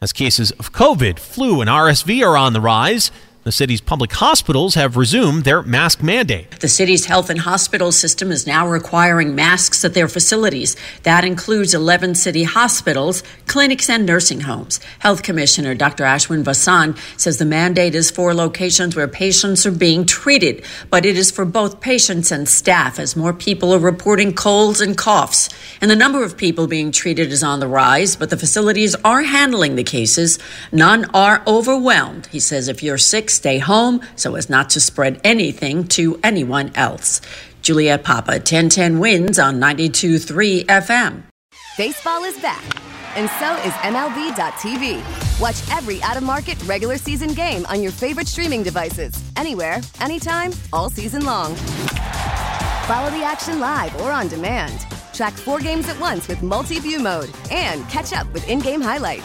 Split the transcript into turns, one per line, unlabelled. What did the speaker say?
As cases of COVID, flu, and RSV are on the rise, the city's public hospitals have resumed their mask mandate.
The city's health and hospital system is now requiring masks at their facilities. That includes 11 city hospitals, clinics, and nursing homes. Health Commissioner Dr. Ashwin Vasan says the mandate is for locations where patients are being treated, but it is for both patients and staff as more people are reporting colds and coughs. And the number of people being treated is on the rise, but the facilities are handling the cases. None are overwhelmed. He says if you're sick, stay home so as not to spread anything to anyone else. Juliet Papa, 1010 WINS on 92.3 FM.
Baseball is back, and so is MLB.tv. Watch every out of market regular season game on your favorite streaming devices, anywhere, anytime, all season long. Follow the action live or on demand. Track four games at once with multi view mode and catch up with in game highlights.